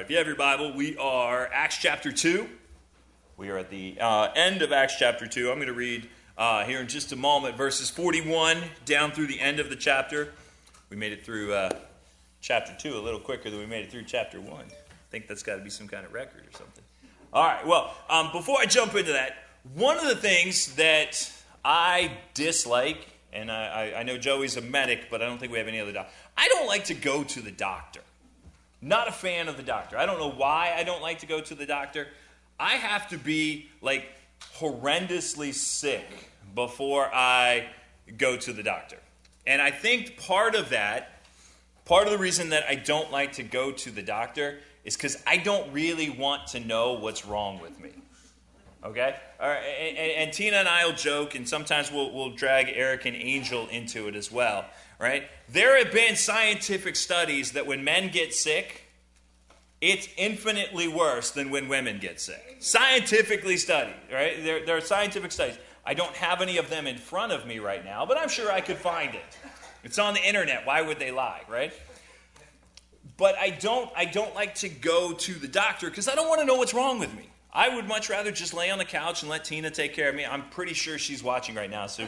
right, if you have your Bible, we are Acts chapter 2. We are at the uh, end of Acts chapter 2. I'm going to read uh, here in just a moment verses 41 down through the end of the chapter. We made it through uh, chapter 2 a little quicker than we made it through chapter 1. I think that's got to be some kind of record or something. All right, well, um, before I jump into that, one of the things that I dislike, and I, I, I know Joey's a medic, but I don't think we have any other doctor. I don't like to go to the doctor. Not a fan of the doctor. I don't know why I don't like to go to the doctor. I have to be like horrendously sick before I go to the doctor. And I think part of that, part of the reason that I don't like to go to the doctor is because I don't really want to know what's wrong with me. Okay? All right, and, and, and, Tina and I will joke, and sometimes we'll, we'll drag Eric and Angel into it as well right? There have been scientific studies that when men get sick, it's infinitely worse than when women get sick. Scientifically studied, right? There, there are scientific studies. I don't have any of them in front of me right now, but I'm sure I could find it. It's on the internet. Why would they lie, right? But I don't, I don't like to go to the doctor because I don't want to know what's wrong with me. I would much rather just lay on the couch and let Tina take care of me. I'm pretty sure she's watching right now, so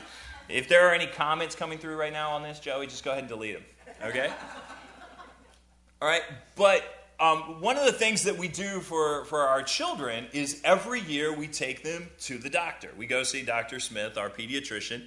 if there are any comments coming through right now on this, Joey, just go ahead and delete them. Okay? All right, but um, one of the things that we do for, for our children is every year we take them to the doctor. We go see Dr. Smith, our pediatrician,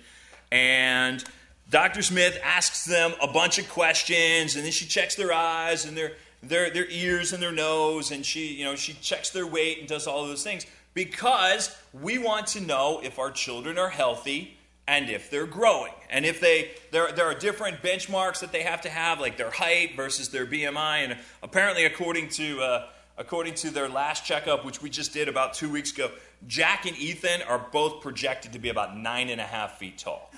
and Dr. Smith asks them a bunch of questions, and then she checks their eyes and their, their, their ears and their nose, and she, you know, she checks their weight and does all those things because we want to know if our children are healthy and if they're growing. And if they, there, there are different benchmarks that they have to have, like their height versus their BMI. And apparently, according to, uh, according to their last checkup, which we just did about two weeks ago, Jack and Ethan are both projected to be about nine and a half feet tall.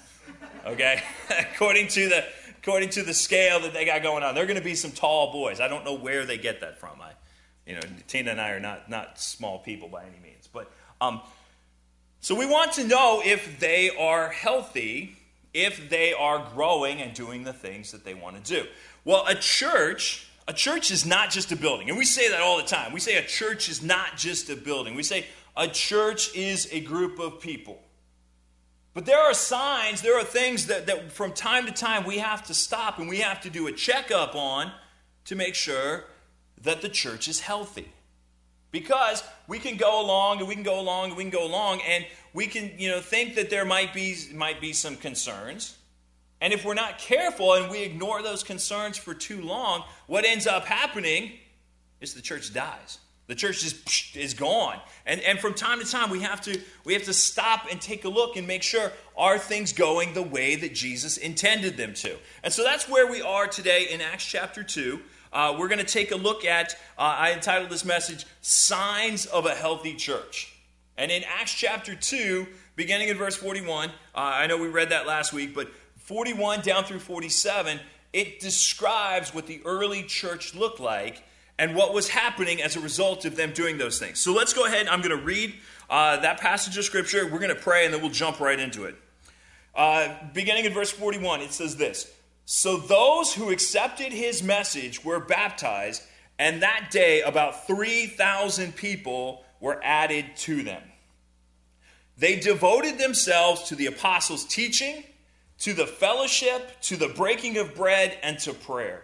Okay? according, to the, according to the scale that they got going on, they're going to be some tall boys. I don't know where they get that from. I, you know, Tina and I are not, not small people by any means. But um, so we want to know if they are healthy, if they are growing and doing the things that they want to do. Well, a church, a church is not just a building. And we say that all the time. We say a church is not just a building. We say a church is a group of people. But there are signs, there are things that, that from time to time we have to stop and we have to do a checkup on to make sure that the church is healthy. Because we can go along and we can go along and we can go along and we can, you know, think that there might be might be some concerns. And if we're not careful and we ignore those concerns for too long, what ends up happening is the church dies. The church just is gone. And, and from time to time we have to we have to stop and take a look and make sure are things going the way that Jesus intended them to. And so that's where we are today in Acts chapter 2 uh, we're going to take a look at, uh, I entitled this message, Signs of a Healthy Church. And in Acts chapter 2, beginning in verse 41, uh, I know we read that last week, but 41 down through 47, it describes what the early church looked like and what was happening as a result of them doing those things. So let's go ahead. I'm going to read uh, that passage of Scripture. We're going to pray, and then we'll jump right into it. Uh, beginning in verse 41, it says this so those who accepted his message were baptized, and that day about 3,000 people were added to them. They devoted themselves to the apostles' teaching, to the fellowship, to the breaking of bread, and to prayer.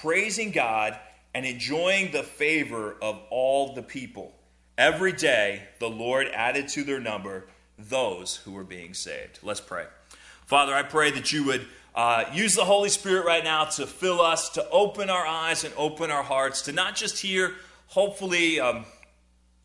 praising God and enjoying the favor of all the people. Every day the Lord added to their number those who were being saved. Let's pray. Father, I pray that you would uh, use the Holy Spirit right now to fill us, to open our eyes and open our hearts, to not just hear, hopefully, um,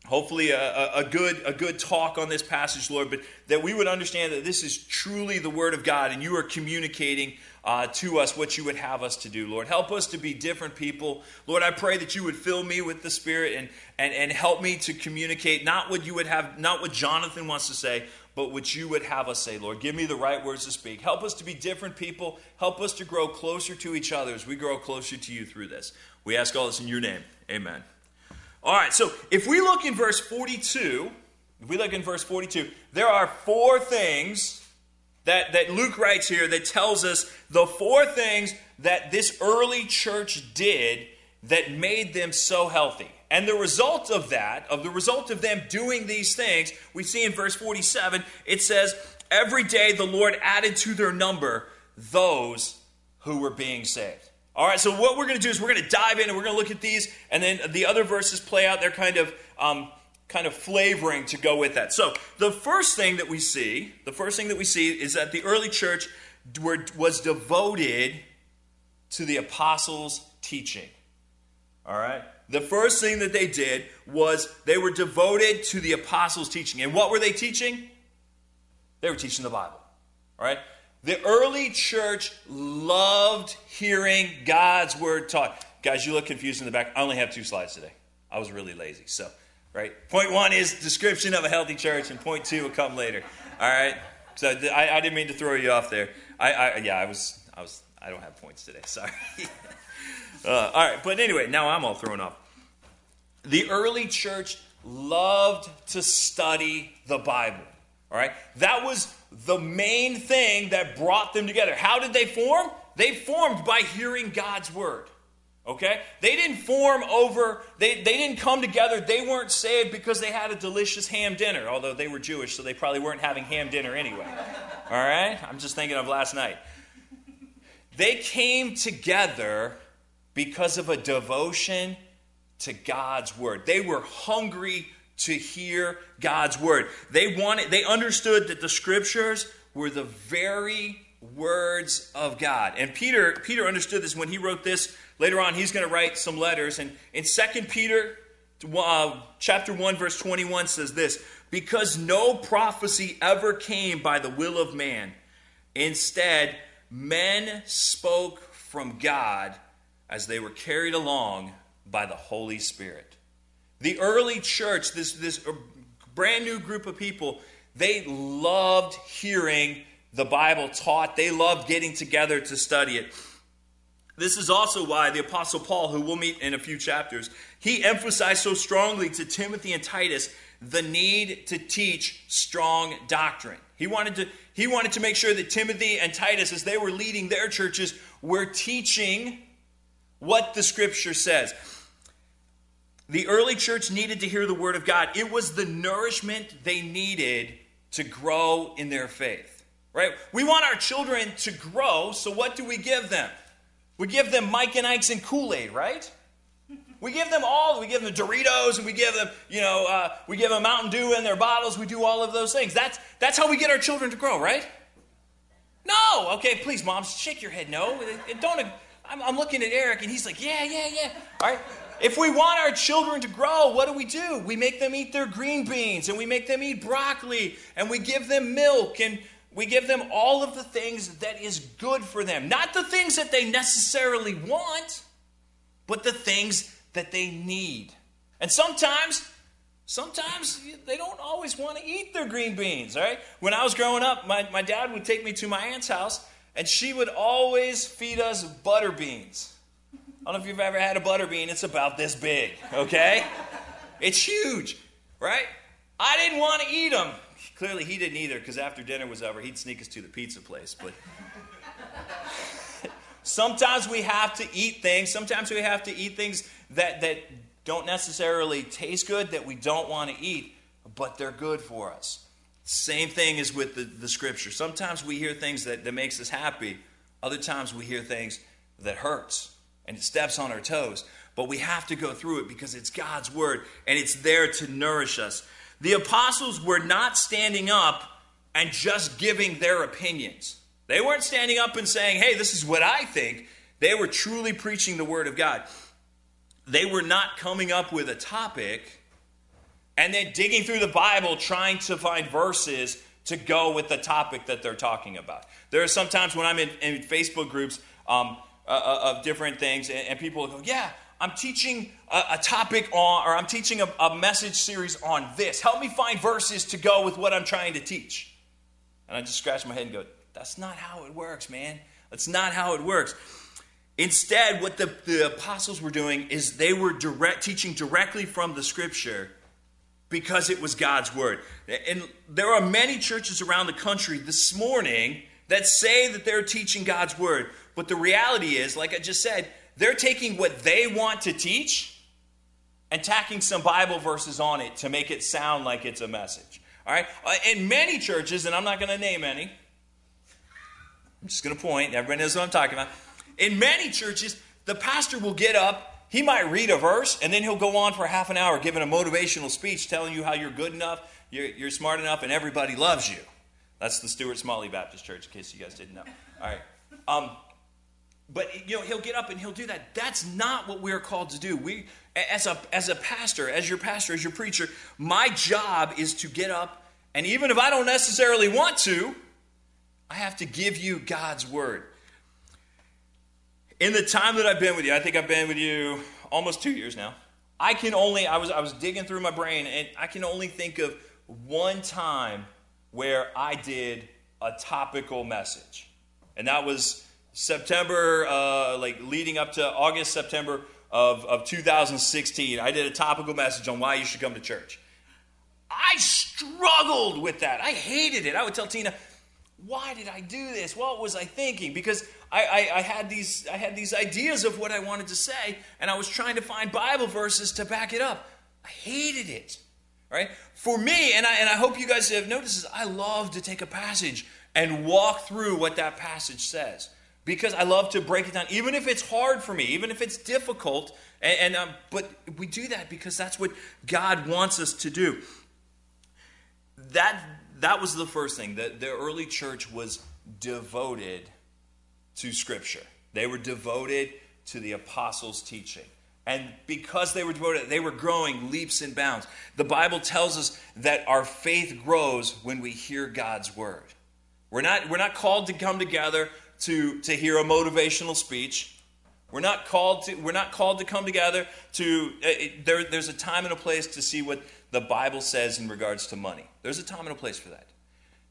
hopefully a, a, good, a good talk on this passage, Lord, but that we would understand that this is truly the Word of God and you are communicating uh, to us what you would have us to do, Lord. Help us to be different people. Lord, I pray that you would fill me with the Spirit and, and, and help me to communicate not what you would have, not what Jonathan wants to say, but what you would have us say, Lord. Give me the right words to speak. Help us to be different people. Help us to grow closer to each other as we grow closer to you through this. We ask all this in your name. Amen. All right, so if we look in verse 42, if we look in verse 42, there are four things that, that Luke writes here that tells us the four things that this early church did that made them so healthy. And the result of that, of the result of them doing these things, we see in verse 47, it says, Every day the Lord added to their number those who were being saved. All right, so what we're going to do is we're going to dive in and we're going to look at these, and then the other verses play out. They're kind of um, kind of flavoring to go with that. So the first thing that we see, the first thing that we see is that the early church were, was devoted to the apostles' teaching. All right? The first thing that they did was they were devoted to the apostles' teaching. And what were they teaching? They were teaching the Bible. All right? The early church loved hearing God's word taught. Guys, you look confused in the back. I only have two slides today. I was really lazy. So, right? Point one is description of a healthy church, and point two will come later. All right? So I, I didn't mean to throw you off there. I, I yeah, I was, I was, I don't have points today. Sorry. uh, all right, but anyway, now I'm all thrown off. The early church loved to study the Bible. All right? That was the main thing that brought them together. How did they form? They formed by hearing God's word. Okay? They didn't form over, they, they didn't come together. They weren't saved because they had a delicious ham dinner, although they were Jewish, so they probably weren't having ham dinner anyway. All right? I'm just thinking of last night. They came together because of a devotion to God's word. They were hungry to hear God's word. They wanted they understood that the scriptures were the very words of God. And Peter Peter understood this when he wrote this. Later on he's going to write some letters and in 2 Peter uh, chapter 1 verse 21 says this, because no prophecy ever came by the will of man. Instead, men spoke from God as they were carried along by the Holy Spirit. The early church, this, this brand new group of people, they loved hearing the Bible taught. They loved getting together to study it. This is also why the Apostle Paul, who we'll meet in a few chapters, he emphasized so strongly to Timothy and Titus the need to teach strong doctrine. He wanted to, he wanted to make sure that Timothy and Titus, as they were leading their churches, were teaching what the scripture says. The early church needed to hear the word of God. It was the nourishment they needed to grow in their faith. Right? We want our children to grow, so what do we give them? We give them Mike and Ike's and Kool-Aid, right? We give them all. We give them Doritos, and we give them, you know, uh, we give them Mountain Dew in their bottles. We do all of those things. That's that's how we get our children to grow, right? No. Okay, please, moms, shake your head. No, don't. I'm, I'm looking at Eric, and he's like, yeah, yeah, yeah. All right. If we want our children to grow, what do we do? We make them eat their green beans and we make them eat broccoli and we give them milk and we give them all of the things that is good for them. Not the things that they necessarily want, but the things that they need. And sometimes, sometimes they don't always want to eat their green beans, all right? When I was growing up, my, my dad would take me to my aunt's house and she would always feed us butter beans. I don't know if you've ever had a butter bean, it's about this big, okay? it's huge, right? I didn't want to eat them. Clearly, he didn't either because after dinner was over, he'd sneak us to the pizza place. But sometimes we have to eat things, sometimes we have to eat things that, that don't necessarily taste good, that we don't want to eat, but they're good for us. Same thing is with the, the scripture. Sometimes we hear things that, that makes us happy. Other times we hear things that hurts and it steps on our toes. But we have to go through it because it's God's word and it's there to nourish us. The apostles were not standing up and just giving their opinions. They weren't standing up and saying, hey, this is what I think. They were truly preaching the word of God. They were not coming up with a topic, and then digging through the Bible trying to find verses to go with the topic that they're talking about. There are sometimes when I'm in, in Facebook groups um, uh, uh of different things, and, and, people go, Yeah, I'm teaching a, a topic on, or I'm teaching a, a message series on this. Help me find verses to go with what I'm trying to teach. And I just scratch my head and go, That's not how it works, man. That's not how it works. Instead, what the, the apostles were doing is they were direct, teaching directly from the scripture because it was God's word. And there are many churches around the country this morning that say that they're teaching God's word. But the reality is, like I just said, they're taking what they want to teach and tacking some Bible verses on it to make it sound like it's a message. All right? Uh, in many churches, and I'm not going to name any, I'm just going to point, everybody knows what I'm talking about. In many churches, the pastor will get up he might read a verse and then he'll go on for half an hour giving a motivational speech telling you how you're good enough, you're, you're smart enough, and everybody loves you. That's the Stuart Smalley Baptist Church, in case you guys didn't know. All right. Um, but you know he'll get up and he'll do that. That's not what we're called to do. We, as a as a pastor, as your pastor, as your preacher, my job is to get up, and even if I don't necessarily want to, I have to give you God's word in the time that I've been with you, I think I've been with you almost two years now. I can only, I was, I was digging through my brain, and I can only think of one time where I did a topical message. And that was September, uh, like leading up to August, September of, of 2016. I did a topical message on why you should come to church. I struggled with that. I hated it. I would tell Tina, why did I do this? What was I thinking? Because I, I, I, had these, I had these ideas of what I wanted to say, and I was trying to find Bible verses to back it up. I hated it. Right? For me, and I, and I hope you guys have noticed this, I love to take a passage and walk through what that passage says. Because I love to break it down, even if it's hard for me, even if it's difficult. And, and um, but we do that because that's what God wants us to do. That that was the first thing. that the early church was devoted to Scripture. They were devoted to the apostles' teaching. And because they were devoted, they were growing leaps and bounds. The Bible tells us that our faith grows when we hear God's word. We're not, we're not called to come together to, to hear a motivational speech. We're not called to, we're not called to come together to, uh, there, there's a time and a place to see what the Bible says in regards to money. There's a time and a place for that.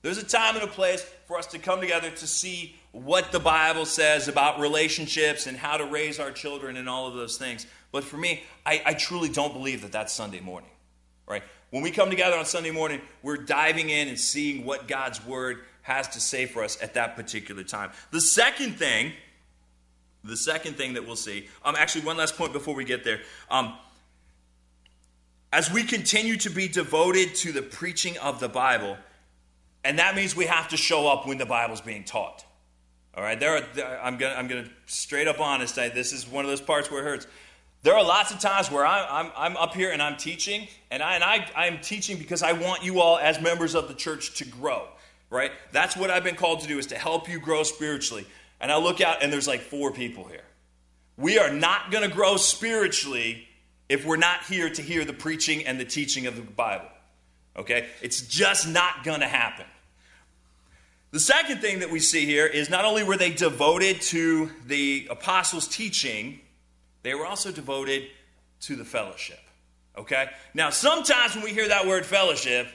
There's a time and a place for us to come together to see what the Bible says about relationships and how to raise our children and all of those things. But for me, I, I truly don't believe that that's Sunday morning, right? When we come together on Sunday morning, we're diving in and seeing what God's Word has to say for us at that particular time. The second thing, the second thing that we'll see, um, actually, one last point before we get there. Um, as we continue to be devoted to the preaching of the Bible, and that means we have to show up when the Bible's being taught. All right, there are, I'm gonna. I'm gonna straight up honest. I, this is one of those parts where it hurts. There are lots of times where I, I'm, I'm up here and I'm teaching, and, I, and I, I'm teaching because I want you all, as members of the church, to grow. Right? That's what I've been called to do, is to help you grow spiritually. And I look out, and there's like four people here. We are not going to grow spiritually if we're not here to hear the preaching and the teaching of the Bible. Okay? It's just not going to happen. The second thing that we see here is not only were they devoted to the apostles' teaching, they were also devoted to the fellowship. Okay? Now, sometimes when we hear that word fellowship,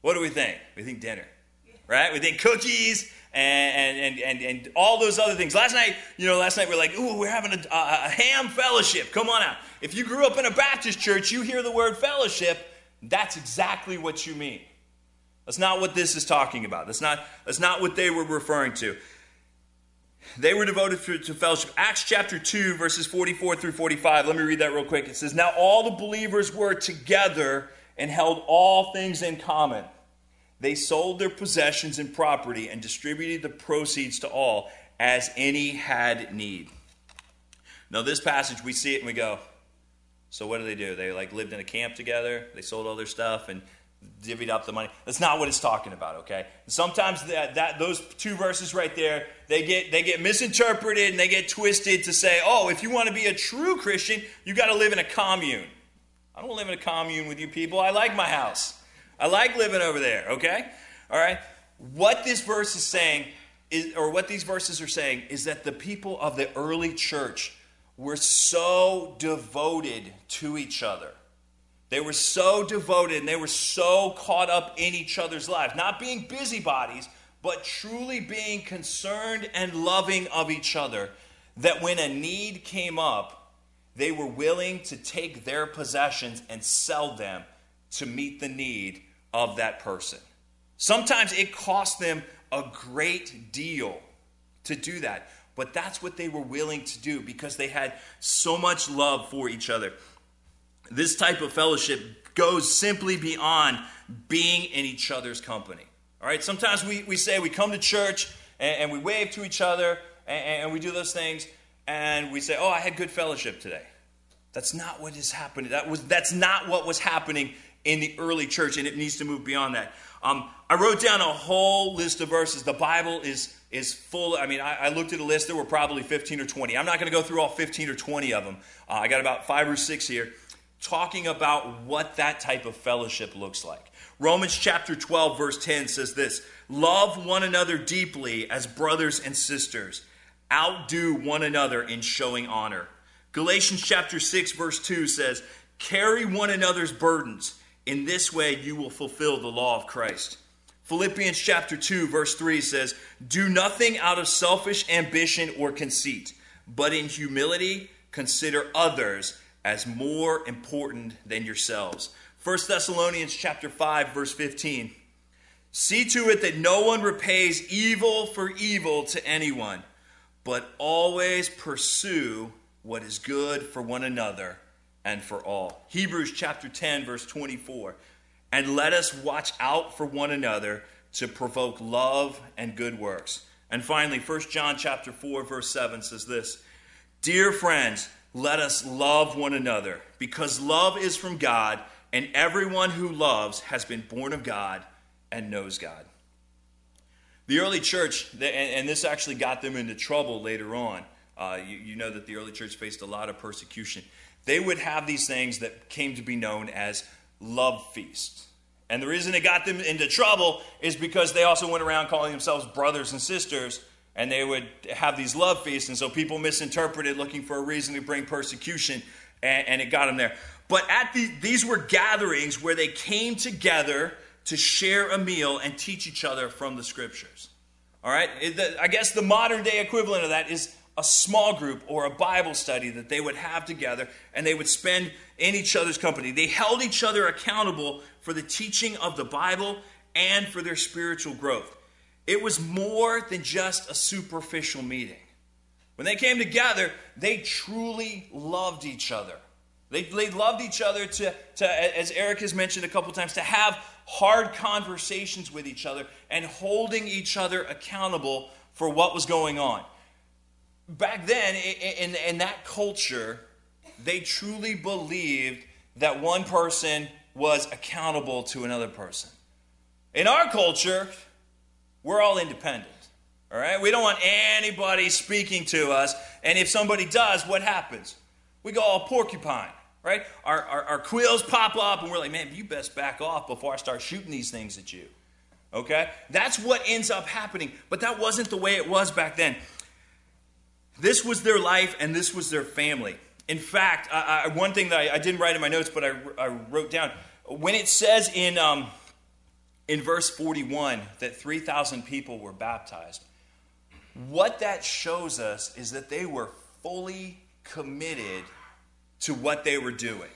what do we think? We think dinner, right? We think cookies and, and, and, and all those other things. Last night, you know, last night we are like, ooh, we're having a, a, a ham fellowship. Come on out. If you grew up in a Baptist church, you hear the word fellowship, that's exactly what you mean. That's not what this is talking about. That's not, that's not what they were referring to. They were devoted to, to, fellowship. Acts chapter 2, verses 44 through 45. Let me read that real quick. It says, Now all the believers were together and held all things in common. They sold their possessions and property and distributed the proceeds to all as any had need. Now, this passage, we see it and we go, so what do they do? They like lived in a camp together. They sold all their stuff and divvied up the money. That's not what it's talking about, okay? Sometimes that, that those two verses right there, they get they get misinterpreted and they get twisted to say, "Oh, if you want to be a true Christian, you got to live in a commune." I don't live in a commune with you people. I like my house. I like living over there, okay? All right? What this verse is saying is, or what these verses are saying is that the people of the early church were so devoted to each other. They were so devoted and they were so caught up in each other's lives, not being busybodies, but truly being concerned and loving of each other, that when a need came up, they were willing to take their possessions and sell them to meet the need of that person. Sometimes it cost them a great deal to do that, but that's what they were willing to do because they had so much love for each other. This type of fellowship goes simply beyond being in each other's company. All right, sometimes we, we say we come to church and, and we wave to each other and, and we do those things and we say, Oh, I had good fellowship today. That's not what is happening. That was, that's not what was happening in the early church, and it needs to move beyond that. Um, I wrote down a whole list of verses. The Bible is, is full. I mean, I, I looked at a list. There were probably 15 or 20. I'm not going to go through all 15 or 20 of them. Uh, I got about five or six here talking about what that type of fellowship looks like. Romans chapter 12, verse 10 says this Love one another deeply as brothers and sisters, outdo one another in showing honor. Galatians chapter 6, verse 2 says, Carry one another's burdens. In this way, you will fulfill the law of Christ. Philippians chapter 2, verse 3 says, Do nothing out of selfish ambition or conceit, but in humility consider others as more important than yourselves. 1 Thessalonians chapter 5 verse 15. See to it that no one repays evil for evil to anyone, but always pursue what is good for one another and for all. Hebrews chapter 10 verse 24. And let us watch out for one another to provoke love and good works. And finally, 1 John chapter 4 verse 7 says this: Dear friends, let us love one another, because love is from God, and everyone who loves has been born of God and knows God. The early church, and this actually got them into trouble later on. Uh, you, you know that the early church faced a lot of persecution. They would have these things that came to be known as love feasts. And the reason it got them into trouble is because they also went around calling themselves brothers and sisters and they would have these love feasts, and so people misinterpreted, looking for a reason to bring persecution, and, and it got them there. But at the, these were gatherings where they came together to share a meal and teach each other from the scriptures. All right? I guess the modern day equivalent of that is a small group or a Bible study that they would have together and they would spend in each other's company. They held each other accountable for the teaching of the Bible and for their spiritual growth. It was more than just a superficial meeting. When they came together, they truly loved each other. They, they loved each other to, to, as Eric has mentioned a couple times, to have hard conversations with each other and holding each other accountable for what was going on. Back then, in, in that culture, they truly believed that one person was accountable to another person. In our culture, we're all independent. All right? We don't want anybody speaking to us. And if somebody does, what happens? We go all porcupine, right? Our, our, our quills pop up, and we're like, man, you best back off before I start shooting these things at you. Okay? That's what ends up happening. But that wasn't the way it was back then. This was their life, and this was their family. In fact, I, I, one thing that I, I, didn't write in my notes, but I, wrote down when it says in um, in verse 41 that 3,000 people were baptized. What that shows us is that they were fully committed to what they were doing.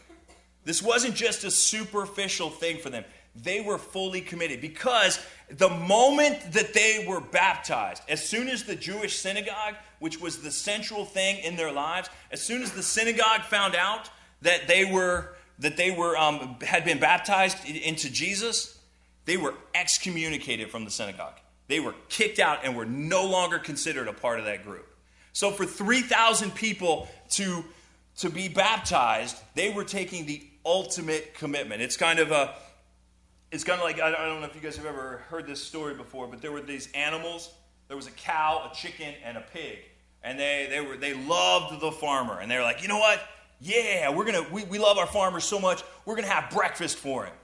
This wasn't just a superficial thing for them. They were fully committed because the moment that they were baptized, as soon as the Jewish synagogue, which was the central thing in their lives, as soon as the synagogue found out that they were that they were um, had been baptized into Jesus, they were excommunicated from the synagogue. They were kicked out and were no longer considered a part of that group. So for 3,000 people to, to be baptized, they were taking the ultimate commitment. It's kind of a it's kind of like I don't know if you guys have ever heard this story before, but there were these animals. There was a cow, a chicken, and a pig, and they they were they loved the farmer, and they were like, you know what? yeah, we're gonna we, we love our farmer so much, we're gonna have breakfast for him.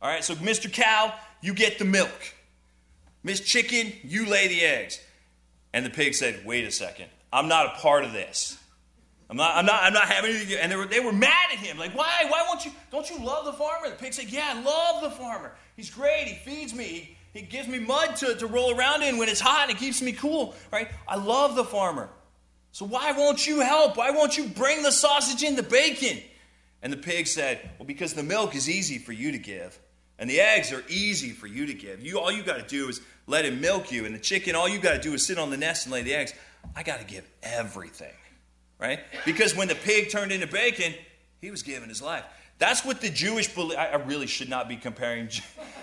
All right, so Mr. Cow, you get the milk. Miss Chicken, you lay the eggs. And the pig said, wait a second, I'm not a part of this. I'm not, I'm not, I'm not having anything. And they were, they were mad at him. Like, why? Why won't you? Don't you love the farmer? The pig said, yeah, I love the farmer. He's great. He feeds me. He, he gives me mud to, to roll around in when it's hot and it keeps me cool. Right? I love the farmer. So why won't you help? Why won't you bring the sausage and the bacon? And the pig said, Well, because the milk is easy for you to give, and the eggs are easy for you to give. You all you got to do is let him milk you, and the chicken, all you got to do is sit on the nest and lay the eggs. I got to give everything. Right? Because when the pig turned into bacon, he was giving his life. That's what the Jewish believe. I really should not be comparing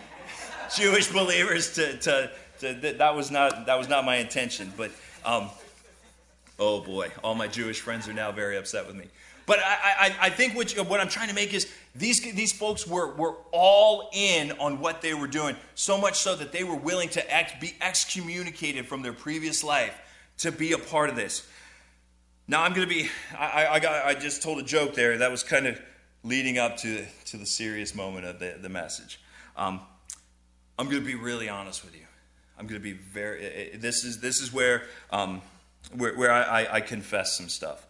Jewish believers to, to, to, that was not that was not my intention. But um, oh boy, all my Jewish friends are now very upset with me. But I, I, I think what, what I'm trying to make is these, these folks were, were all in on what they were doing, so much so that they were willing to ex, be excommunicated from their previous life to be a part of this. Now I'm going to be, I, I, got, I just told a joke there that was kind of leading up to, to the serious moment of the, the message. Um, I'm going to be really honest with you. I'm going to be very. This is this is where um, where, where I, I confess some stuff.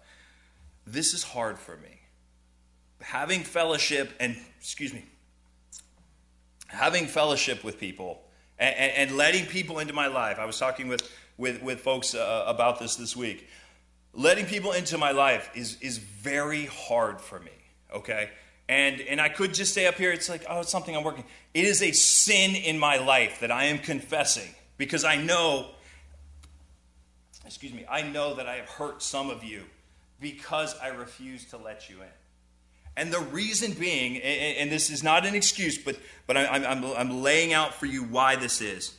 This is hard for me. Having fellowship and excuse me, having fellowship with people and, and, letting people into my life. I was talking with with with folks uh, about this this week. Letting people into my life is is very hard for me. Okay and, and I could just stay up here. It's like, oh, it's something I'm working. It is a sin in my life that I am confessing because I know, excuse me, I know that I have hurt some of you because I refuse to let you in. And the reason being, and this is not an excuse, but, but I'm, I'm, I'm laying out for you why this is.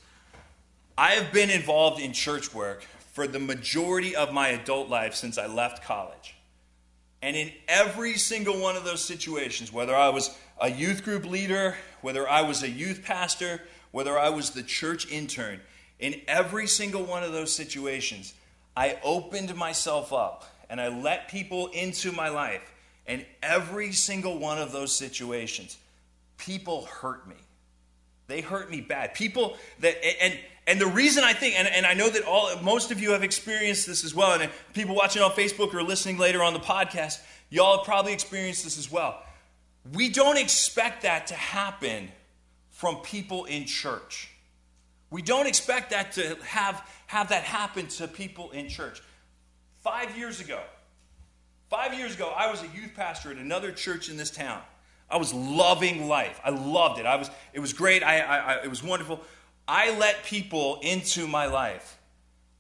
I have been involved in church work for the majority of my adult life since I left college. And in every single one of those situations, whether I was a youth group leader, whether I was a youth pastor, whether I was the church intern, in every single one of those situations, I opened myself up and I let people into my life. And every single one of those situations, people hurt me. They hurt me bad. People that, and, and the reason I think, and, and I know that all most of you have experienced this as well, and people watching on Facebook or listening later on the podcast, y'all have probably experienced this as well. We don't expect that to happen from people in church. We don't expect that to have, have that happen to people in church. Five years ago, five years ago, I was a youth pastor at another church in this town. I was loving life. I loved it. I was, it was great. I, I, I it was wonderful. I let people into my life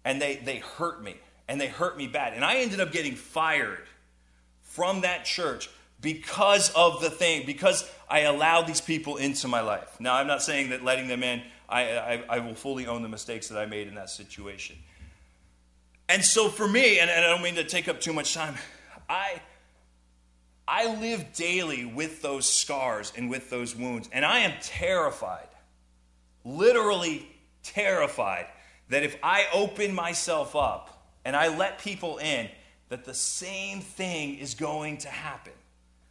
and they, they hurt me and they hurt me bad. And I ended up getting fired from that church because of the thing, because I allowed these people into my life. Now, I'm not saying that letting them in, I, I, I will fully own the mistakes that I made in that situation. And so for me, and, and I don't mean to take up too much time, I, I live daily with those scars and with those wounds, and I am terrified literally terrified that if I open myself up and I let people in, that the same thing is going to happen.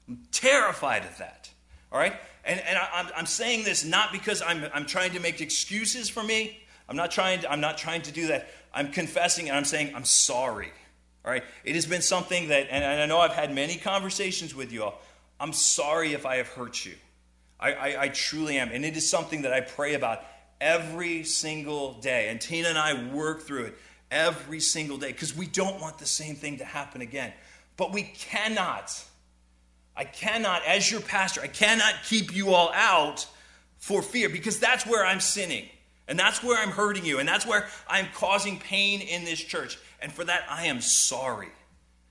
I'm terrified of that. All right? And, and I, am saying this not because I'm, I'm trying to make excuses for me. I'm not, trying to, I'm not trying to do that. I'm confessing and I'm saying I'm sorry. All right? It has been something that, and I know I've had many conversations with you all. I'm sorry if I have hurt you. I, I, I truly am. And it is something that I pray about every single day. And Tina and I work through it every single day because we don't want the same thing to happen again. But we cannot, I cannot, as your pastor, I cannot keep you all out for fear because that's where I'm sinning. And that's where I'm hurting you. And that's where I'm causing pain in this church. And for that, I am sorry.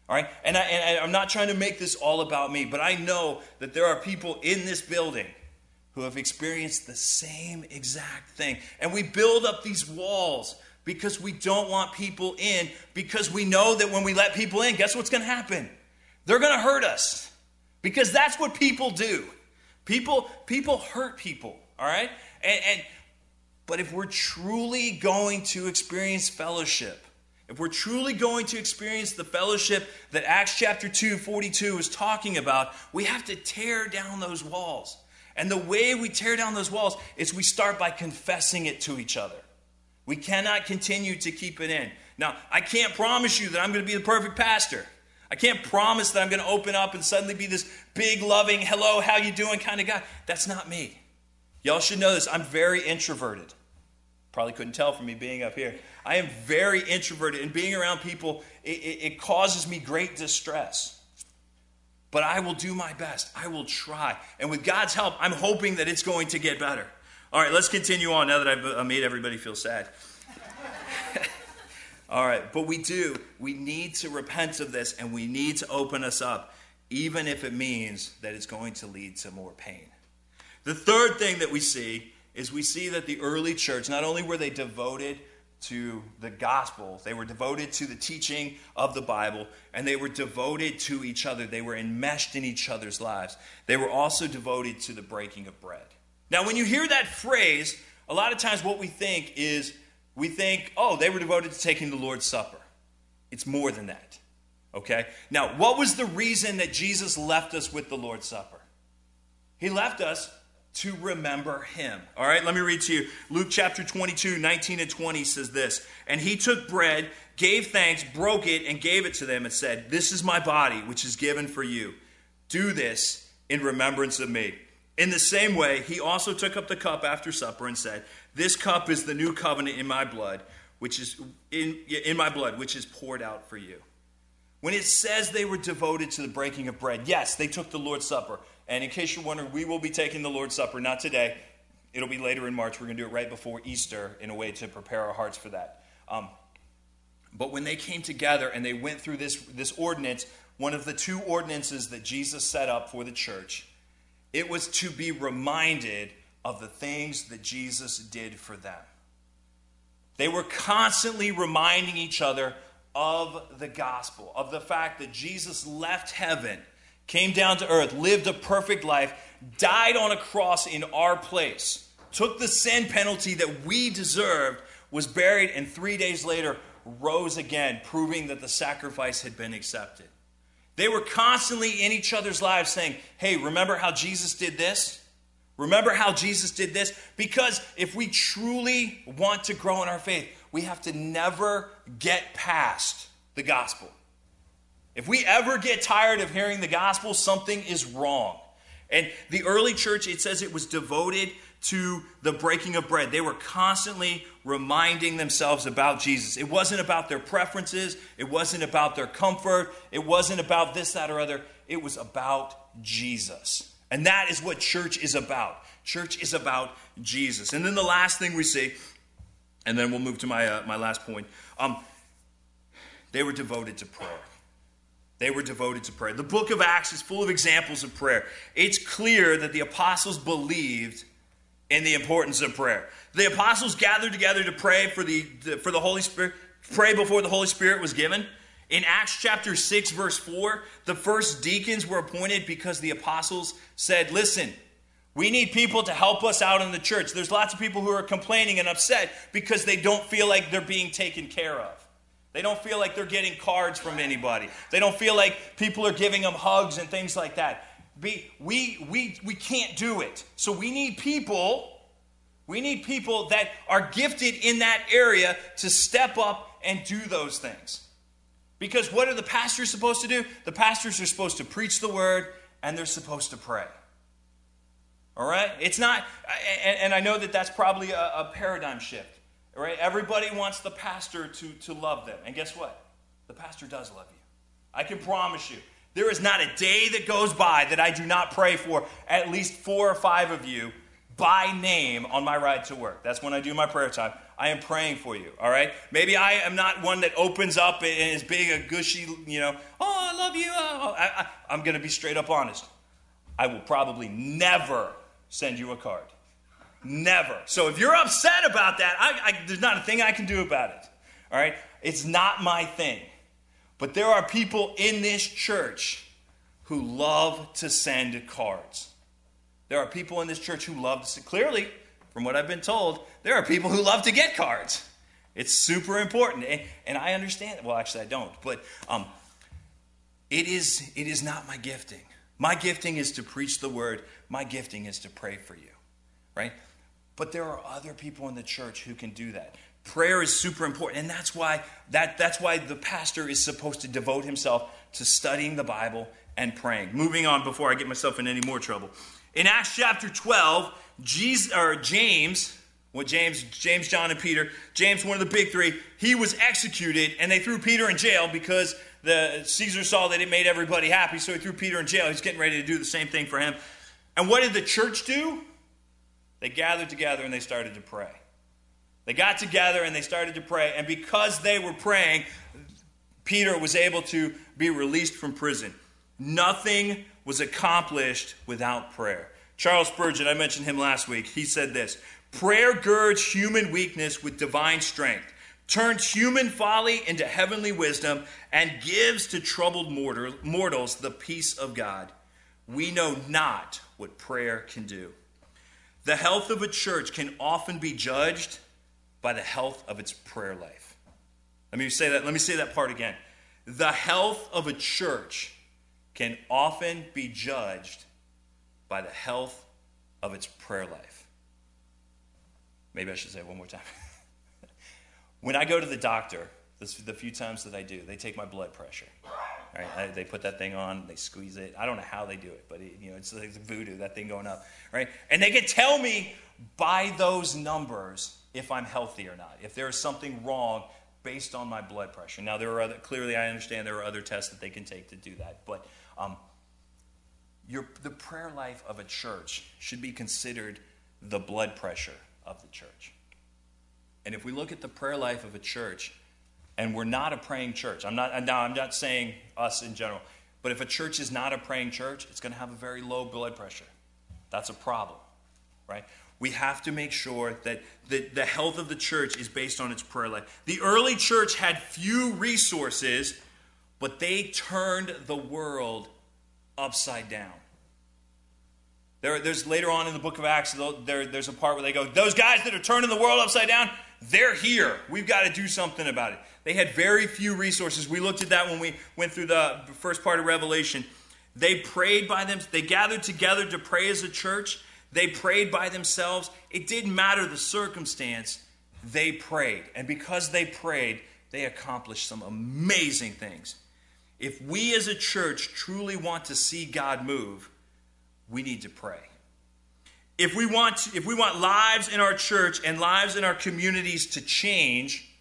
All right? And, I, and I'm not trying to make this all about me, but I know that there are people in this building who have experienced the same exact thing. And we build up these walls because we don't want people in, because we know that when we let people in, guess what's going to happen? They're going to hurt us. Because that's what people do. People, people hurt people, all right? And, and but if we're truly going to experience fellowship, if we're truly going to experience the fellowship that Acts chapter 2, 42 is talking about, we have to tear down those walls. And the way we tear down those walls is we start by confessing it to each other. We cannot continue to keep it in. Now, I can't promise you that I'm going to be the perfect pastor. I can't promise that I'm going to open up and suddenly be this big, loving, hello, how you doing kind of guy. That's not me. Y'all should know this. I'm very introverted. Probably couldn't tell from me being up here. I am very introverted, and being around people, it, it, it causes me great distress. But I will do my best. I will try. And with God's help, I'm hoping that it's going to get better. All right, let's continue on now that I've uh, made everybody feel sad. All right, but we do. We need to repent of this and we need to open us up, even if it means that it's going to lead to more pain. The third thing that we see is we see that the early church, not only were they devoted to the gospel, they were devoted to the teaching of the Bible, and they were devoted to each other. They were enmeshed in each other's lives. They were also devoted to the breaking of bread. Now, when you hear that phrase, a lot of times what we think is we think, oh, they were devoted to taking the Lord's Supper. It's more than that. Okay? Now, what was the reason that Jesus left us with the Lord's Supper? He left us to remember him. All right, let me read to you. Luke chapter 22, 19 and 20 says this And he took bread, gave thanks, broke it, and gave it to them, and said, This is my body, which is given for you. Do this in remembrance of me. In the same way, he also took up the cup after supper and said, This cup is the new covenant in my blood, which is in, in my blood, which is poured out for you. When it says they were devoted to the breaking of bread, yes, they took the Lord's Supper. And in case you're wondering, we will be taking the Lord's Supper, not today. It'll be later in March. We're going to do it right before Easter in a way to prepare our hearts for that. Um, but when they came together and they went through this, this ordinance, one of the two ordinances that Jesus set up for the church, it was to be reminded of the things that Jesus did for them. They were constantly reminding each other of the gospel, of the fact that Jesus left heaven came down to earth, lived a perfect life, died on a cross in our place, took the sin penalty that we deserved, was buried, and three days later rose again, proving that the sacrifice had been accepted. They were constantly in each other's lives saying, Hey, remember how Jesus did this? Remember how Jesus did this? Because if we truly want to grow in our faith, we have to never get past the gospel. If we ever get tired of hearing the gospel, something is wrong. And the early church, it says it was devoted to the breaking of bread. They were constantly reminding themselves about Jesus. It wasn't about their preferences, it wasn't about their comfort, it wasn't about this, that, or other. It was about Jesus. And that is what church is about. Church is about Jesus. And then the last thing we see, and then we'll move to my, uh, my last point. Um, they were devoted to prayer. They were devoted to prayer. The book of Acts is full of examples of prayer. It's clear that the apostles believed in the importance of prayer. The apostles gathered together to pray for the, for the Holy Spirit, pray before the Holy Spirit was given. In Acts chapter 6, verse 4, the first deacons were appointed because the apostles said, Listen, we need people to help us out in the church. There's lots of people who are complaining and upset because they don't feel like they're being taken care of. They don't feel like they're getting cards from anybody. They don't feel like people are giving them hugs and things like that. We, we, we, we can't do it. So we need people, we need people that are gifted in that area to step up and do those things. Because what are the pastors supposed to do? The pastors are supposed to preach the word and they're supposed to pray. All right? It's not, and, I know that that's probably a paradigm shift. Right? Everybody wants the pastor to, to love them. And guess what? The pastor does love you. I can promise you. There is not a day that goes by that I do not pray for at least four or five of you by name on my ride to work. That's when I do my prayer time. I am praying for you, all right? Maybe I am not one that opens up and is being a gushy, you know, oh, I love you. Oh. oh I, I, I'm going to be straight up honest. I will probably never send you a card. Never. So if you're upset about that, I, I, there's not a thing I can do about it. All right? It's not my thing. But there are people in this church who love to send cards. There are people in this church who love to send, clearly, from what I've been told, there are people who love to get cards. It's super important. And, and I understand. Well, actually, I don't. But um, it, is, it is not my gifting. My gifting is to preach the word, my gifting is to pray for you, right? But there are other people in the church who can do that. Prayer is super important, and that's why that, that's why the pastor is supposed to devote himself to studying the Bible and praying. Moving on before I get myself in any more trouble. In Acts chapter 12, Jesus, or James, what James, James, John, and Peter, James, one of the big three, he was executed, and they threw Peter in jail because the Caesar saw that it made everybody happy, so he threw Peter in jail. He's getting ready to do the same thing for him. And what did the church do? They gathered together and they started to pray. They got together and they started to pray, and because they were praying, Peter was able to be released from prison. Nothing was accomplished without prayer. Charles Spurgeon, I mentioned him last week, he said this Prayer girds human weakness with divine strength, turns human folly into heavenly wisdom, and gives to troubled mortals the peace of God. We know not what prayer can do. The health of a church can often be judged by the health of its prayer life. Let me say that. Let me say that part again. The health of a church can often be judged by the health of its prayer life. Maybe I should say it one more time. when I go to the doctor, the few times that I do, they take my blood pressure. Right? I, they put that thing on, they squeeze it. I don't know how they do it, but it, you know, it's like voodoo, that thing going up, right? And they can tell me by those numbers if I'm healthy or not, if there is something wrong based on my blood pressure. Now, there are other, clearly, I understand there are other tests that they can take to do that, but um, your, the prayer life of a church should be considered the blood pressure of the church. And if we look at the prayer life of a church, and we're not a praying church, I'm not, now I'm not saying us in general, but if a church is not a praying church, it's going to have a very low blood pressure. That's a problem, right? we have to make sure that the, the health of the church is based on its prayer life. The early church had few resources, but they turned the world upside down. There, there's later on in the book of Acts, there, there's a part where they go, Those guys that are turning the world upside down, they're here. We've got to do something about it. They had very few resources. We looked at that when we went through the first part of Revelation. They prayed by them, they gathered together to pray as a church they prayed by themselves. It didn't matter the circumstance, they prayed. And because they prayed, they accomplished some amazing things. If we as a church truly want to see God move, we need to pray. If we want if we want lives in our church and lives in our communities to change,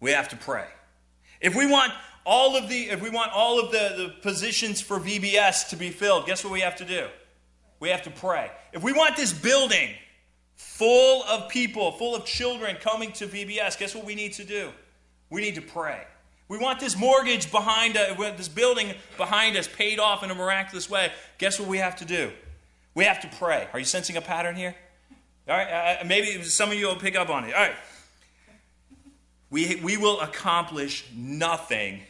we have to pray. If we want all of the if we want all of the, the positions for VBS to be filled, guess what we have to do? We have to pray. If we want this building full of people, full of children coming to VBS, guess what we need to do? We need to pray. We want this mortgage behind us, uh, this building behind us paid off in a miraculous way. Guess what we have to do? We have to pray. Are you sensing a pattern here? All right, uh, uh maybe some of you will pick up on it. All right. We, we will accomplish nothing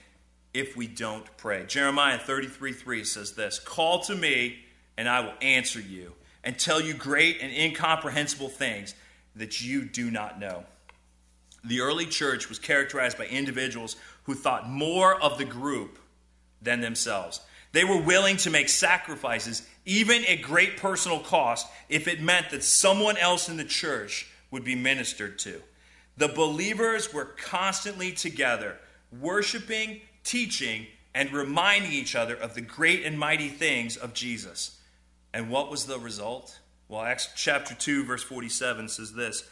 if we don't pray. Jeremiah 33 3 says this Call to me, and I will answer you and tell you great and incomprehensible things that you do not know. The early church was characterized by individuals who thought more of the group than themselves. They were willing to make sacrifices, even at great personal cost, if it meant that someone else in the church would be ministered to. The believers were constantly together, worshiping, teaching, and reminding each other of the great and mighty things of Jesus. And what was the result? Well, Acts chapter 2, verse 47 says this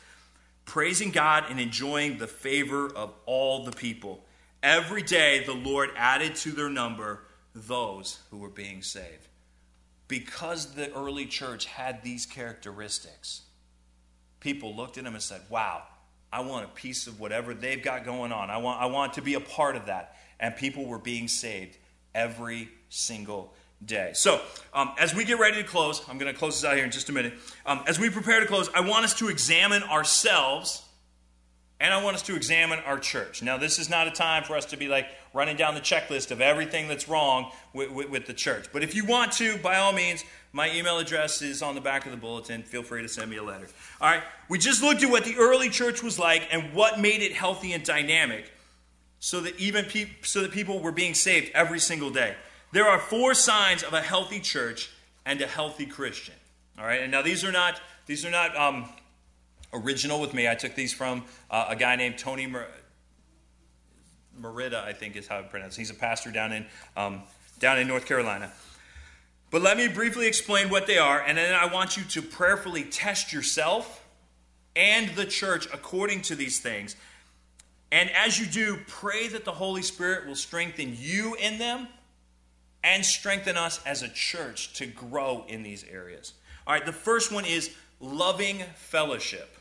Praising God and enjoying the favor of all the people. Every day the Lord added to their number those who were being saved. Because the early church had these characteristics, people looked at them and said, Wow, I want a piece of whatever they've got going on. I want, I want to be a part of that. And people were being saved every single day. So, um, as we get ready to close, I'm going to close this out here in just a minute. Um, as we prepare to close, I want us to examine ourselves and I want us to examine our church. Now, this is not a time for us to be like running down the checklist of everything that's wrong with, with, with, the church. But if you want to, by all means, my email address is on the back of the bulletin. Feel free to send me a letter. All right, we just looked at what the early church was like and what made it healthy and dynamic so that even pe- so that people were being saved every single day. There are four signs of a healthy church and a healthy Christian. All right, and now these are not these are not um, original with me. I took these from uh, a guy named Tony Mer- Merida, I think is how I pronounce. He's a pastor down in um, down in North Carolina. But let me briefly explain what they are, and then I want you to prayerfully test yourself and the church according to these things. And as you do, pray that the Holy Spirit will strengthen you in them and strengthen us as a church to grow in these areas. All right, the first one is loving fellowship.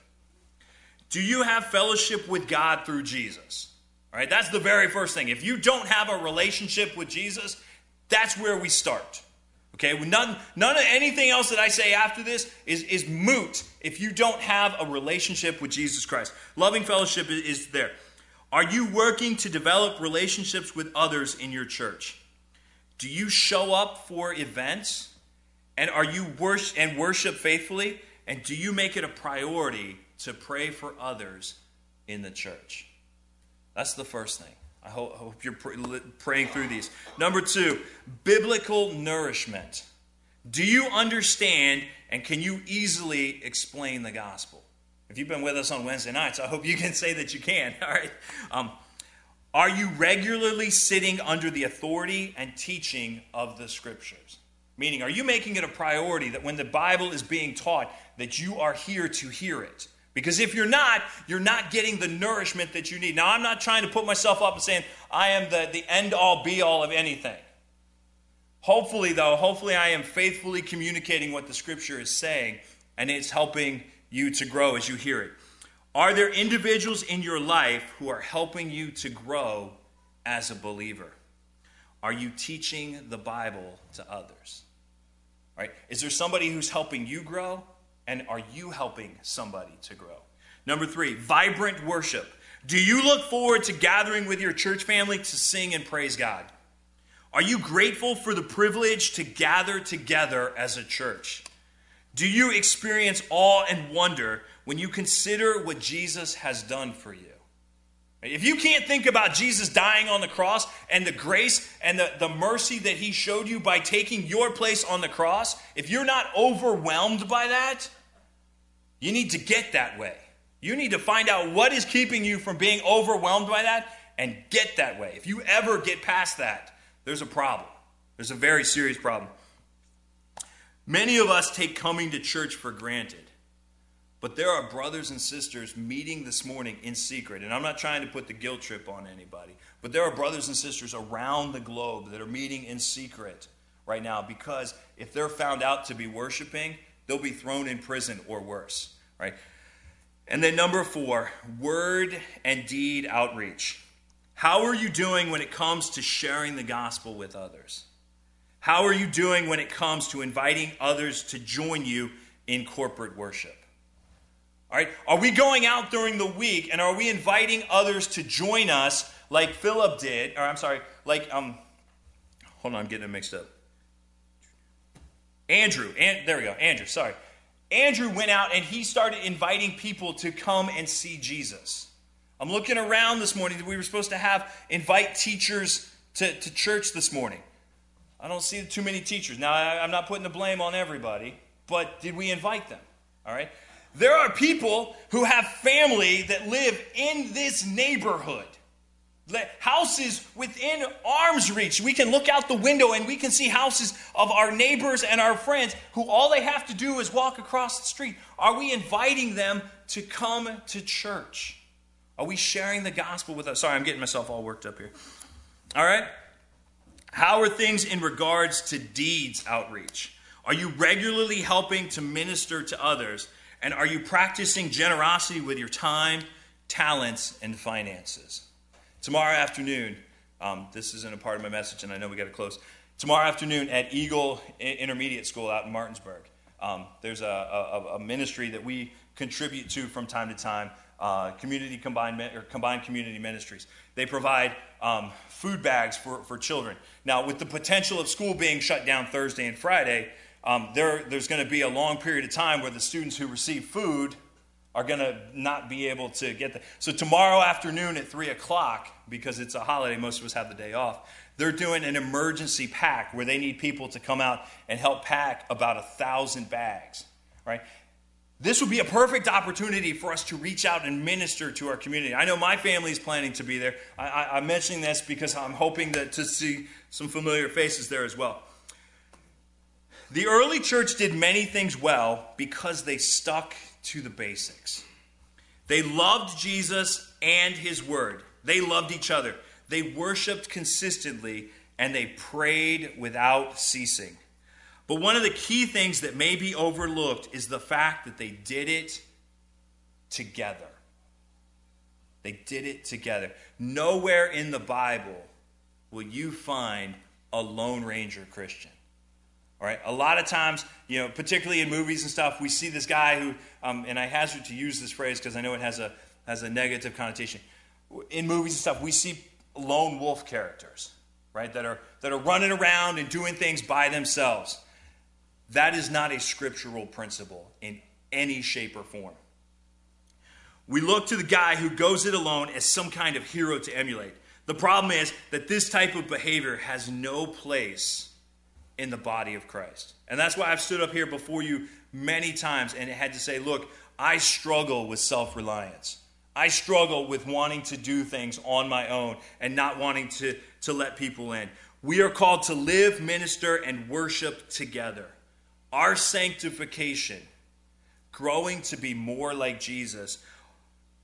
Do you have fellowship with God through Jesus? All right, that's the very first thing. If you don't have a relationship with Jesus, that's where we start. Okay, none, none of anything else that I say after this is, is moot if you don't have a relationship with Jesus Christ. Loving fellowship is, is there. Are you working to develop relationships with others in your church? Do you show up for events? And are you worship and worship faithfully? And do you make it a priority to pray for others in the church? That's the first thing. I hope, I hope you're praying through these. Number two, biblical nourishment. Do you understand and can you easily explain the gospel? If you've been with us on Wednesday nights, I hope you can say that you can. All right. Um, are you regularly sitting under the authority and teaching of the scriptures? Meaning, are you making it a priority that when the Bible is being taught, that you are here to hear it? Because if you're not, you're not getting the nourishment that you need. Now, I'm not trying to put myself up and saying I am the, the end all be all of anything. Hopefully, though, hopefully I am faithfully communicating what the scripture is saying, and it's helping you to grow as you hear it. Are there individuals in your life who are helping you to grow as a believer? Are you teaching the Bible to others? Right? Is there somebody who's helping you grow? And are you helping somebody to grow? Number three, vibrant worship. Do you look forward to gathering with your church family to sing and praise God? Are you grateful for the privilege to gather together as a church? Do you experience awe and wonder when you consider what Jesus has done for you. If you can't think about Jesus dying on the cross and the grace and the, the mercy that he showed you by taking your place on the cross, if you're not overwhelmed by that, you need to get that way. You need to find out what is keeping you from being overwhelmed by that and get that way. If you ever get past that, there's a problem. There's a very serious problem. Many of us take coming to church for granted. But there are brothers and sisters meeting this morning in secret. And I'm not trying to put the guilt trip on anybody, but there are brothers and sisters around the globe that are meeting in secret right now because if they're found out to be worshiping, they'll be thrown in prison or worse, right? And then number four, word and deed outreach. How are you doing when it comes to sharing the gospel with others? How are you doing when it comes to inviting others to join you in corporate worship? All right? Are we going out during the week and are we inviting others to join us like Philip did? Or I'm sorry, like um hold on, I'm getting it mixed up. Andrew, and there we go. Andrew, sorry. Andrew went out and he started inviting people to come and see Jesus. I'm looking around this morning. We were supposed to have invite teachers to, to church this morning. I don't see too many teachers. Now, I, I'm not putting the blame on everybody, but did we invite them? All right. There are people who have family that live in this neighborhood. Houses within arm's reach. We can look out the window and we can see houses of our neighbors and our friends who all they have to do is walk across the street. Are we inviting them to come to church? Are we sharing the gospel with us? Sorry, I'm getting myself all worked up here. All right? How are things in regards to deeds outreach? Are you regularly helping to minister to others? And are you practicing generosity with your time, talents, and finances? Tomorrow afternoon, um, this isn't a part of my message, and I know we got to close. Tomorrow afternoon at Eagle Intermediate School out in Martinsburg, um, there's a, a, a, ministry that we contribute to from time to time. uh, community combined or combined community ministries. They provide um, food bags for, for children. Now, with the potential of school being shut down Thursday and Friday, um, there, there's going to be a long period of time where the students who receive food are going to not be able to get that. So, tomorrow afternoon at 3 o'clock, because it's a holiday, most of us have the day off, they're doing an emergency pack where they need people to come out and help pack about a thousand bags. Right? This would be a perfect opportunity for us to reach out and minister to our community. I know my family is planning to be there. I, am mentioning this because I'm hoping that, to see some familiar faces there as well. The early church did many things well because they stuck to the basics. They loved Jesus and his word, they loved each other, they worshiped consistently, and they prayed without ceasing. But one of the key things that may be overlooked is the fact that they did it together. They did it together. Nowhere in the Bible will you find a Lone Ranger Christian. All right. A lot of times, you know, particularly in movies and stuff, we see this guy who, um, and I hazard to use this phrase because I know it has a has a negative connotation. In movies and stuff, we see lone wolf characters, right, that are that are running around and doing things by themselves. That is not a scriptural principle in any shape or form. We look to the guy who goes it alone as some kind of hero to emulate. The problem is that this type of behavior has no place in the body of Christ. And that's why I've stood up here before you many times and had to say, look, I struggle with self reliance. I struggle with wanting to do things on my own and not wanting to, to let people in. We are called to live, minister, and worship together. Our sanctification, growing to be more like Jesus,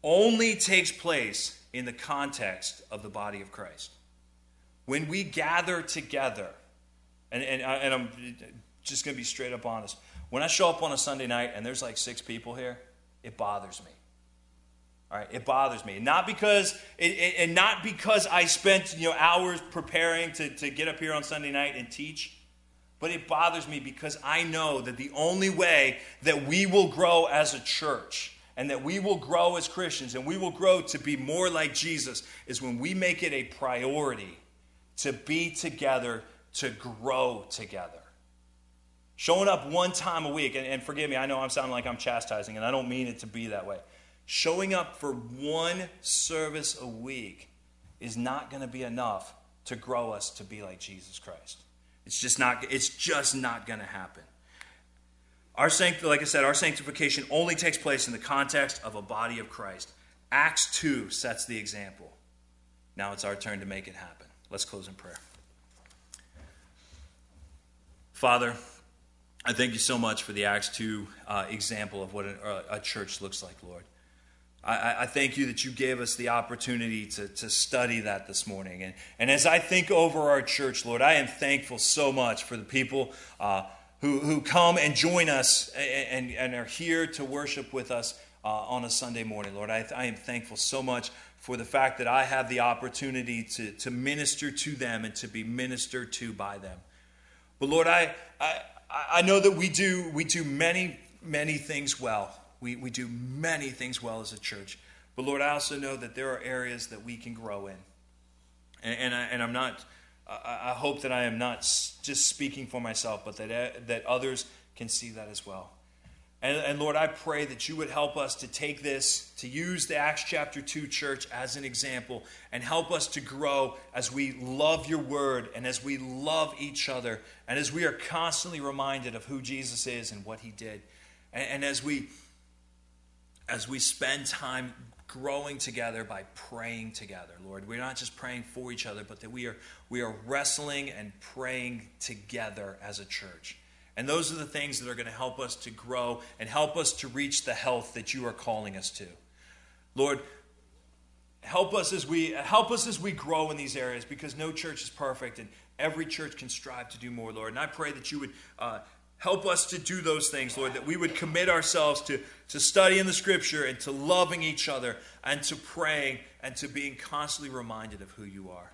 only takes place in the context of the body of Christ. When we gather together, and, and, uh, and I'm just going to be straight up honest. When I show up on a Sunday night and there's like six people here, it bothers me. All right, it bothers me. Not because, it, it, and not because I spent you know hours preparing to, to get up here on Sunday night and teach. But it bothers me because I know that the only way that we will grow as a church and that we will grow as Christians and we will grow to be more like Jesus is when we make it a priority to be together, to grow together. Showing up one time a week, and, and forgive me, I know I'm sounding like I'm chastising, and I don't mean it to be that way. Showing up for one service a week is not going to be enough to grow us to be like Jesus Christ. It's just not, it's just not going to happen. Our sanct- like I said, our sanctification only takes place in the context of a body of Christ. Acts 2 sets the example. Now it's our turn to make it happen. Let's close in prayer. Father, I thank you so much for the Acts 2 uh, example of what a, a church looks like, Lord. I, I, thank you that you gave us the opportunity to, to study that this morning. And, and as I think over our church, Lord, I am thankful so much for the people uh, who, who come and join us and, and are here to worship with us uh, on a Sunday morning, Lord. I, I am thankful so much for the fact that I have the opportunity to, to minister to them and to be ministered to by them. But Lord, I, I, I know that we do, we do many, many things well. We, we do many things well as a church. But Lord, I also know that there are areas that we can grow in. And, and, I, and I'm not, I, I hope that I am not just speaking for myself, but that, that others can see that as well. And, and, Lord, I pray that you would help us to take this, to use the Acts chapter 2 church as an example, and help us to grow as we love your word and as we love each other, and as we are constantly reminded of who Jesus is and what he did. And, and as we as we spend time growing together by praying together, Lord. We're not just praying for each other, but that we are, we are wrestling and praying together as a church. And those are the things that are going to help us to grow and help us to reach the health that you are calling us to. Lord, help us as we help us as we grow in these areas because no church is perfect and every church can strive to do more, Lord. And I pray that you would uh, Help us to do those things, Lord, that we would commit ourselves to, to studying the scripture and to loving each other and to praying and to being constantly reminded of who you are.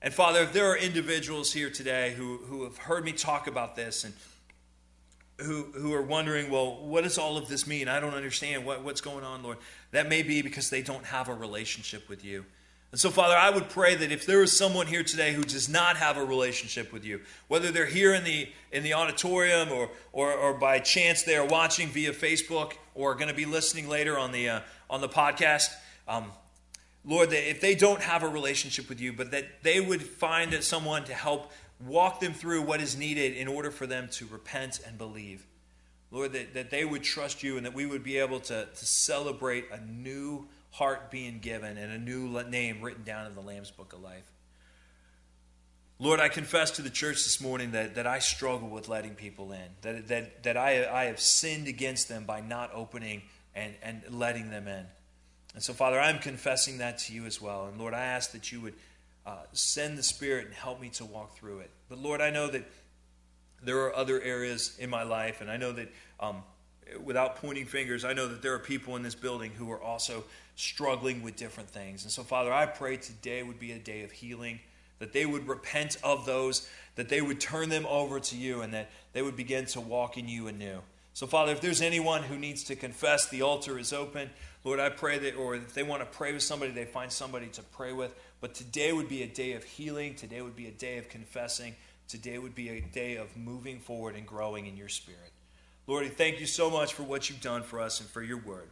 And Father, if there are individuals here today who, who have heard me talk about this and who, who are wondering, well, what does all of this mean? I don't understand what, what's going on, Lord. That may be because they don't have a relationship with you. And so, Father, I would pray that if there is someone here today who does not have a relationship with you, whether they're here in the, in the auditorium or, or, or by chance they are watching via Facebook or going to be listening later on the, uh, on the podcast, um, Lord, that if they don't have a relationship with you, but that they would find someone to help walk them through what is needed in order for them to repent and believe. Lord, that, that they would trust you and that we would be able to, to celebrate a new heart being given and a new name written down in the Lamb's Book of Life. Lord, I confess to the church this morning that, that I struggle with letting people in, that, that, that I, I have sinned against them by not opening and, and letting them in. And so, Father, I'm confessing that to you as well. And Lord, I ask that you would uh, send the Spirit and help me to walk through it. But Lord, I know that there are other areas in my life, and I know that um, without pointing fingers, I know that there are people in this building who are also struggling with different things. And so, Father, I pray today would be a day of healing, that they would repent of those, that they would turn them over to you, and that they would begin to walk in you anew. So, Father, if there's anyone who needs to confess, the altar is open. Lord, I pray that, or if they want to pray with somebody, they find somebody to pray with. But today would be a day of healing. Today would be a day of confessing. Today would be a day of moving forward and growing in your spirit. Lord, thank you so much for what you've done for us and for your word.